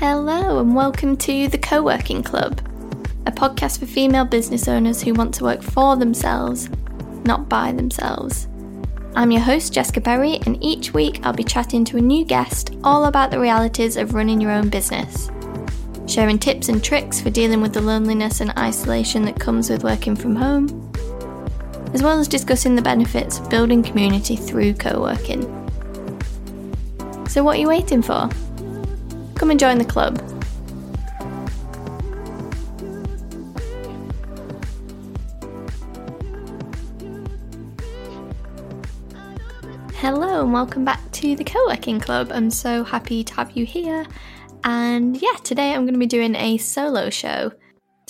Hello, and welcome to the Co working Club, a podcast for female business owners who want to work for themselves, not by themselves. I'm your host, Jessica Berry, and each week I'll be chatting to a new guest all about the realities of running your own business, sharing tips and tricks for dealing with the loneliness and isolation that comes with working from home, as well as discussing the benefits of building community through co working. So, what are you waiting for? Come and join the club. Hello, and welcome back to the Co working club. I'm so happy to have you here. And yeah, today I'm going to be doing a solo show.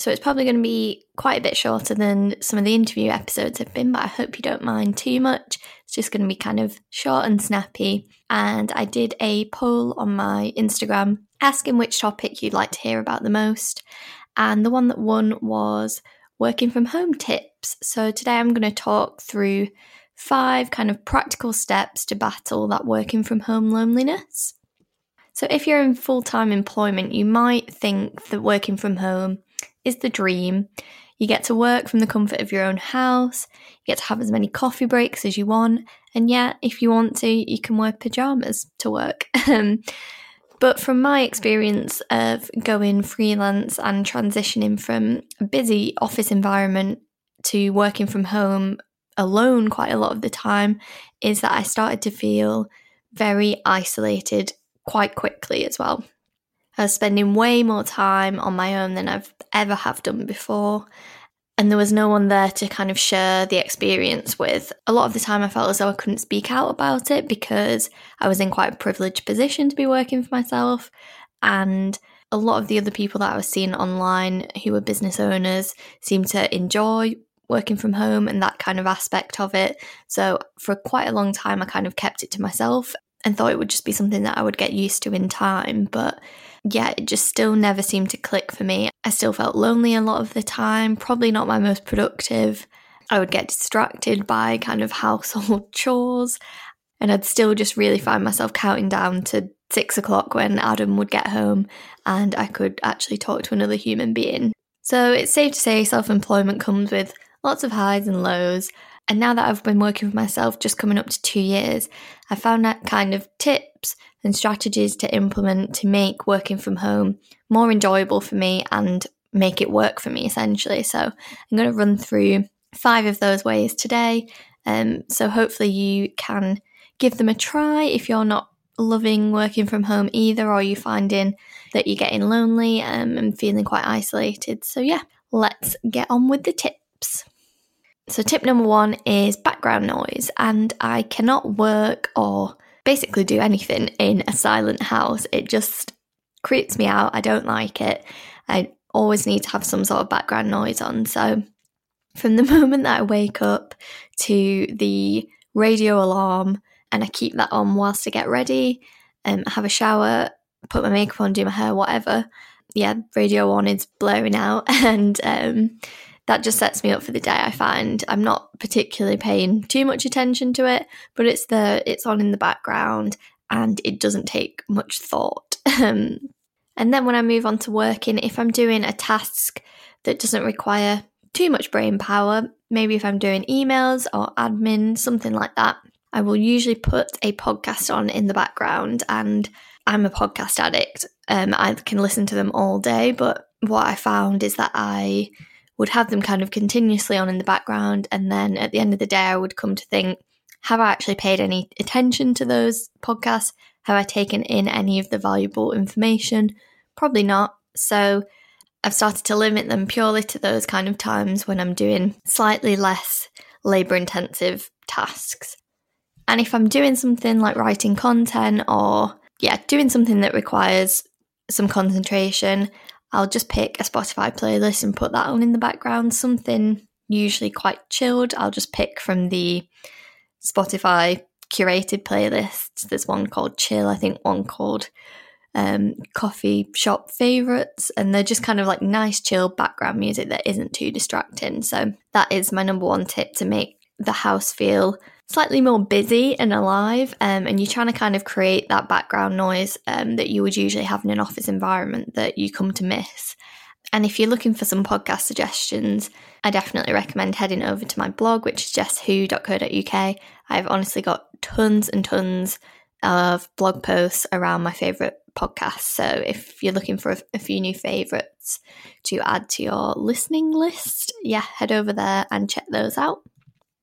So it's probably going to be quite a bit shorter than some of the interview episodes have been, but I hope you don't mind too much. It's just going to be kind of short and snappy. And I did a poll on my Instagram asking which topic you'd like to hear about the most. And the one that won was working from home tips. So today I'm going to talk through five kind of practical steps to battle that working from home loneliness. So, if you're in full time employment, you might think that working from home is the dream. You get to work from the comfort of your own house, you get to have as many coffee breaks as you want, and yet, if you want to, you can wear pajamas to work. Um, but from my experience of going freelance and transitioning from a busy office environment to working from home alone quite a lot of the time, is that I started to feel very isolated quite quickly as well. I was spending way more time on my own than I've ever have done before and there was no one there to kind of share the experience with. A lot of the time, I felt as though I couldn't speak out about it because I was in quite a privileged position to be working for myself. And a lot of the other people that I was seeing online who were business owners seemed to enjoy working from home and that kind of aspect of it. So, for quite a long time, I kind of kept it to myself and thought it would just be something that I would get used to in time. But yeah, it just still never seemed to click for me. I still felt lonely a lot of the time, probably not my most productive. I would get distracted by kind of household chores, and I'd still just really find myself counting down to six o'clock when Adam would get home and I could actually talk to another human being. So it's safe to say self employment comes with lots of highs and lows. And now that I've been working for myself just coming up to two years, I found that kind of tips and strategies to implement to make working from home more enjoyable for me and make it work for me essentially. So I'm going to run through five of those ways today. Um, so hopefully you can give them a try if you're not loving working from home either, or you're finding that you're getting lonely um, and feeling quite isolated. So yeah, let's get on with the tips. So, tip number one is background noise, and I cannot work or basically do anything in a silent house. It just creeps me out. I don't like it. I always need to have some sort of background noise on. So, from the moment that I wake up to the radio alarm, and I keep that on whilst I get ready, um, have a shower, put my makeup on, do my hair, whatever. Yeah, radio on is blaring out, and um, that just sets me up for the day. I find I'm not particularly paying too much attention to it, but it's the it's on in the background and it doesn't take much thought. Um, and then when I move on to working, if I'm doing a task that doesn't require too much brain power, maybe if I'm doing emails or admin, something like that, I will usually put a podcast on in the background. And I'm a podcast addict. Um, I can listen to them all day, but what I found is that I would have them kind of continuously on in the background. And then at the end of the day, I would come to think, have I actually paid any attention to those podcasts? Have I taken in any of the valuable information? Probably not. So I've started to limit them purely to those kind of times when I'm doing slightly less labor intensive tasks. And if I'm doing something like writing content or, yeah, doing something that requires some concentration, I'll just pick a Spotify playlist and put that on in the background, something usually quite chilled. I'll just pick from the Spotify curated playlists. There's one called Chill, I think one called um, Coffee Shop Favorites, and they're just kind of like nice, chill background music that isn't too distracting. So, that is my number one tip to make the house feel slightly more busy and alive, um, and you're trying to kind of create that background noise um, that you would usually have in an office environment that you come to miss. And if you're looking for some podcast suggestions, I definitely recommend heading over to my blog, which is jesswho.co.uk. I've honestly got tons and tons of blog posts around my favourite podcasts. So if you're looking for a, a few new favourites to add to your listening list, yeah, head over there and check those out.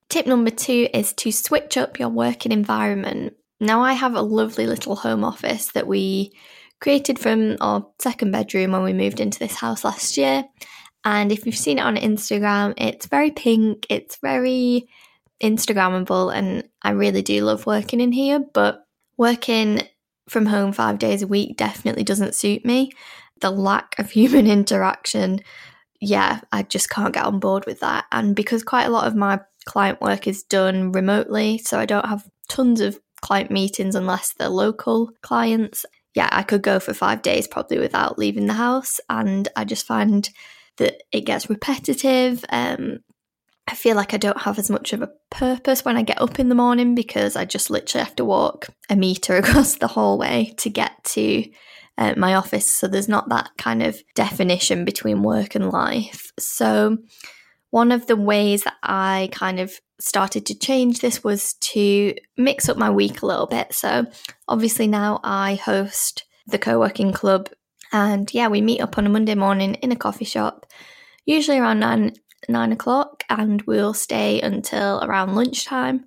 Tip number two is to switch up your working environment. Now, I have a lovely little home office that we created from our second bedroom when we moved into this house last year. And if you've seen it on Instagram, it's very pink, it's very Instagrammable, and I really do love working in here. But working from home five days a week definitely doesn't suit me. The lack of human interaction, yeah, I just can't get on board with that. And because quite a lot of my client work is done remotely, so I don't have tons of client meetings unless they're local clients. Yeah, I could go for five days probably without leaving the house, and I just find that it gets repetitive. Um, I feel like I don't have as much of a purpose when I get up in the morning because I just literally have to walk a meter across the hallway to get to my office. So there's not that kind of definition between work and life. So, one of the ways that I kind of started to change this was to mix up my week a little bit. So, obviously, now I host the co working club, and yeah, we meet up on a Monday morning in a coffee shop, usually around 9 nine o'clock and we'll stay until around lunchtime.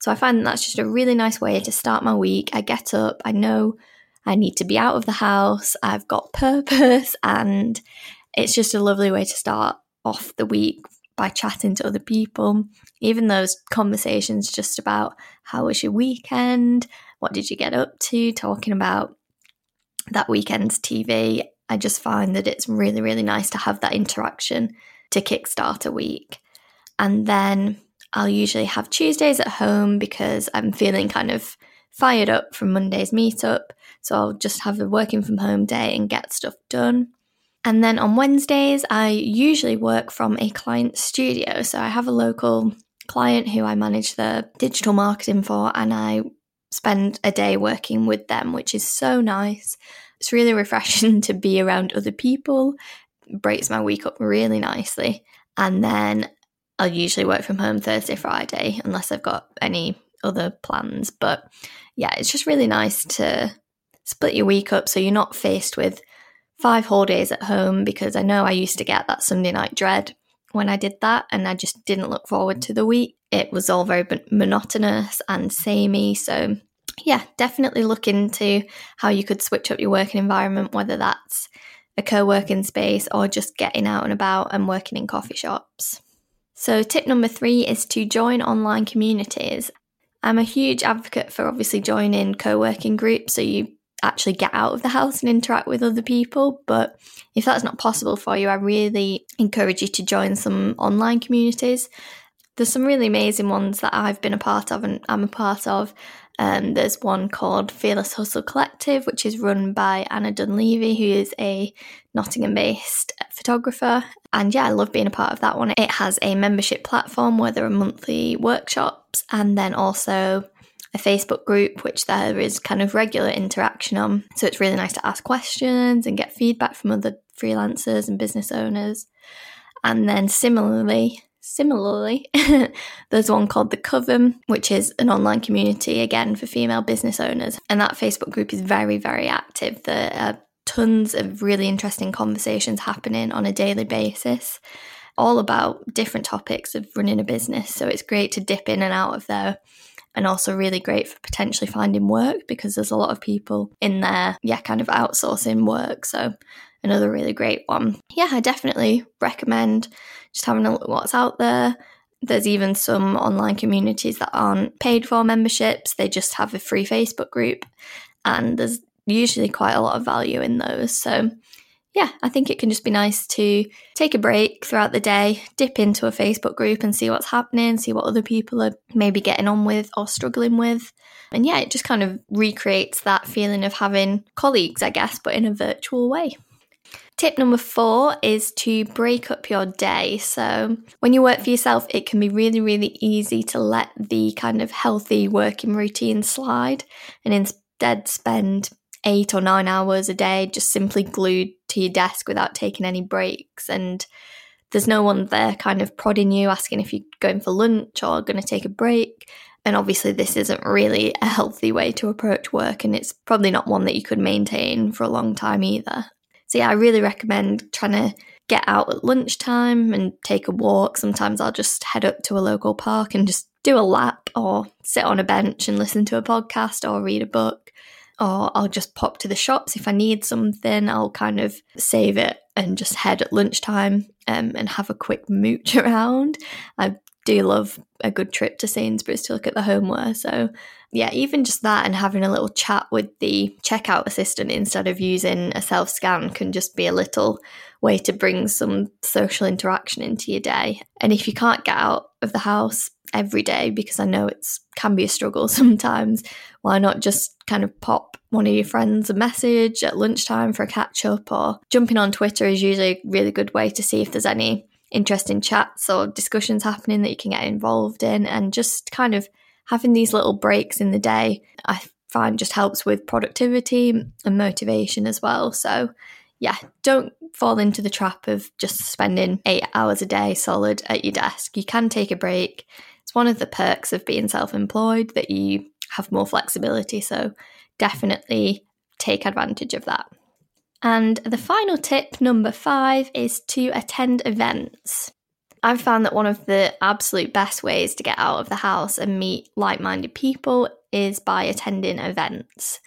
So I find that that's just a really nice way to start my week. I get up, I know I need to be out of the house, I've got purpose, and it's just a lovely way to start off the week by chatting to other people. Even those conversations just about how was your weekend, what did you get up to, talking about that weekend's TV. I just find that it's really, really nice to have that interaction to kickstart a week. And then I'll usually have Tuesdays at home because I'm feeling kind of fired up from Monday's meetup. So I'll just have a working from home day and get stuff done. And then on Wednesdays, I usually work from a client studio. So I have a local client who I manage the digital marketing for, and I spend a day working with them, which is so nice. It's really refreshing to be around other people it breaks my week up really nicely. And then I'll usually work from home Thursday, Friday, unless I've got any other plans. But yeah, it's just really nice to split your week up so you're not faced with five whole days at home because I know I used to get that Sunday night dread when I did that and I just didn't look forward to the week. It was all very monotonous and samey. So, yeah, definitely look into how you could switch up your working environment, whether that's a co working space, or just getting out and about and working in coffee shops. So, tip number three is to join online communities. I'm a huge advocate for obviously joining co working groups so you actually get out of the house and interact with other people. But if that's not possible for you, I really encourage you to join some online communities. There's some really amazing ones that I've been a part of and I'm a part of. Um, there's one called Fearless Hustle Collective, which is run by Anna Dunleavy, who is a Nottingham based photographer. And yeah, I love being a part of that one. It has a membership platform where there are monthly workshops and then also a Facebook group, which there is kind of regular interaction on. So it's really nice to ask questions and get feedback from other freelancers and business owners. And then similarly, Similarly, there's one called The Coven, which is an online community again for female business owners. And that Facebook group is very, very active. There are tons of really interesting conversations happening on a daily basis, all about different topics of running a business. So it's great to dip in and out of there. And also, really great for potentially finding work because there's a lot of people in there, yeah, kind of outsourcing work. So, another really great one. Yeah, I definitely recommend just having a look at what's out there. There's even some online communities that aren't paid for memberships, they just have a free Facebook group, and there's usually quite a lot of value in those. So, yeah, I think it can just be nice to take a break throughout the day, dip into a Facebook group and see what's happening, see what other people are maybe getting on with or struggling with. And yeah, it just kind of recreates that feeling of having colleagues, I guess, but in a virtual way. Tip number four is to break up your day. So, when you work for yourself, it can be really, really easy to let the kind of healthy working routine slide and instead spend eight or nine hours a day just simply glued to your desk without taking any breaks. And there's no one there kind of prodding you, asking if you're going for lunch or going to take a break. And obviously, this isn't really a healthy way to approach work, and it's probably not one that you could maintain for a long time either. So, yeah, I really recommend trying to get out at lunchtime and take a walk. Sometimes I'll just head up to a local park and just do a lap or sit on a bench and listen to a podcast or read a book. Or I'll just pop to the shops if I need something. I'll kind of save it and just head at lunchtime um, and have a quick mooch around. I do love a good trip to Sainsbury's to look at the homeware. So, yeah, even just that and having a little chat with the checkout assistant instead of using a self scan can just be a little way to bring some social interaction into your day. And if you can't get out of the house every day, because I know it can be a struggle sometimes, why not just kind of pop one of your friends a message at lunchtime for a catch up or jumping on Twitter is usually a really good way to see if there's any interesting chats or discussions happening that you can get involved in and just kind of having these little breaks in the day i find just helps with productivity and motivation as well. So yeah don't fall into the trap of just spending eight hours a day solid at your desk. You can take a break. It's one of the perks of being self-employed that you have more flexibility so definitely take advantage of that and the final tip, number five, is to attend events. I've found that one of the absolute best ways to get out of the house and meet like minded people is by attending events.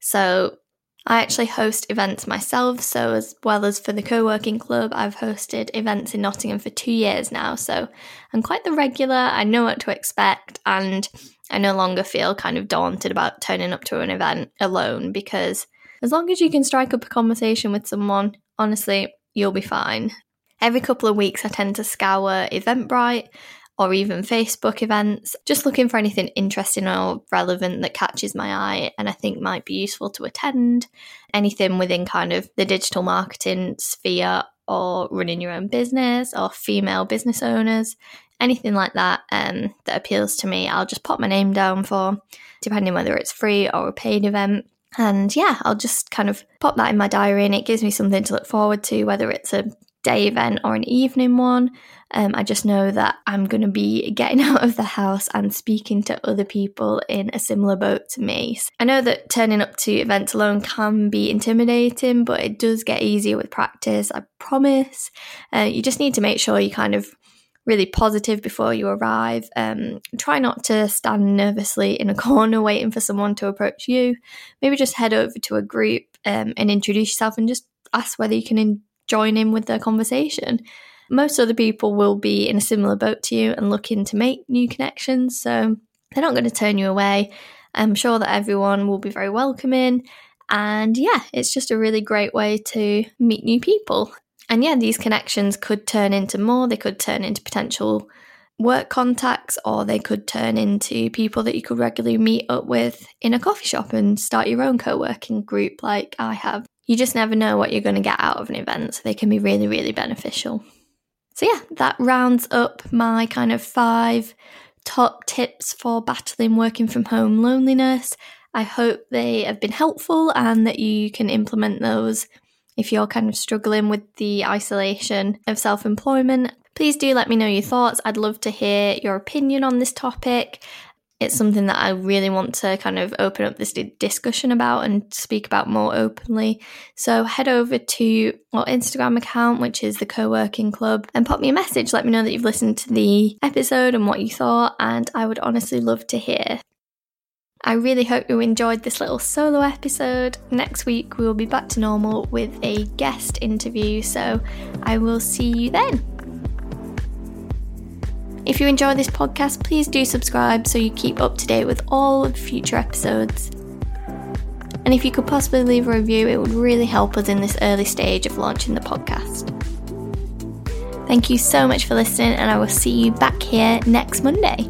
So, I actually host events myself, so as well as for the co working club, I've hosted events in Nottingham for two years now. So, I'm quite the regular, I know what to expect, and I no longer feel kind of daunted about turning up to an event alone because as long as you can strike up a conversation with someone, honestly, you'll be fine. Every couple of weeks, I tend to scour Eventbrite or even Facebook events, just looking for anything interesting or relevant that catches my eye and I think might be useful to attend. Anything within kind of the digital marketing sphere or running your own business or female business owners, anything like that um, that appeals to me, I'll just pop my name down for, depending whether it's free or a paid event. And yeah, I'll just kind of pop that in my diary and it gives me something to look forward to, whether it's a day event or an evening one. Um, I just know that I'm going to be getting out of the house and speaking to other people in a similar boat to me. I know that turning up to events alone can be intimidating, but it does get easier with practice, I promise. Uh, you just need to make sure you kind of really positive before you arrive. Um, try not to stand nervously in a corner waiting for someone to approach you. Maybe just head over to a group um, and introduce yourself and just ask whether you can in- join in with the conversation. Most other people will be in a similar boat to you and looking to make new connections, so they're not going to turn you away. I'm sure that everyone will be very welcoming. And yeah, it's just a really great way to meet new people. And yeah, these connections could turn into more, they could turn into potential work contacts, or they could turn into people that you could regularly meet up with in a coffee shop and start your own co working group like I have. You just never know what you're going to get out of an event, so they can be really, really beneficial. So, yeah, that rounds up my kind of five top tips for battling working from home loneliness. I hope they have been helpful and that you can implement those if you're kind of struggling with the isolation of self employment, please do let me know your thoughts. I'd love to hear your opinion on this topic. It's something that I really want to kind of open up this discussion about and speak about more openly. So head over to our Instagram account, which is the Co working club, and pop me a message. Let me know that you've listened to the episode and what you thought, and I would honestly love to hear. I really hope you enjoyed this little solo episode. Next week, we will be back to normal with a guest interview, so I will see you then. If you enjoy this podcast, please do subscribe so you keep up to date with all future episodes. And if you could possibly leave a review, it would really help us in this early stage of launching the podcast. Thank you so much for listening, and I will see you back here next Monday.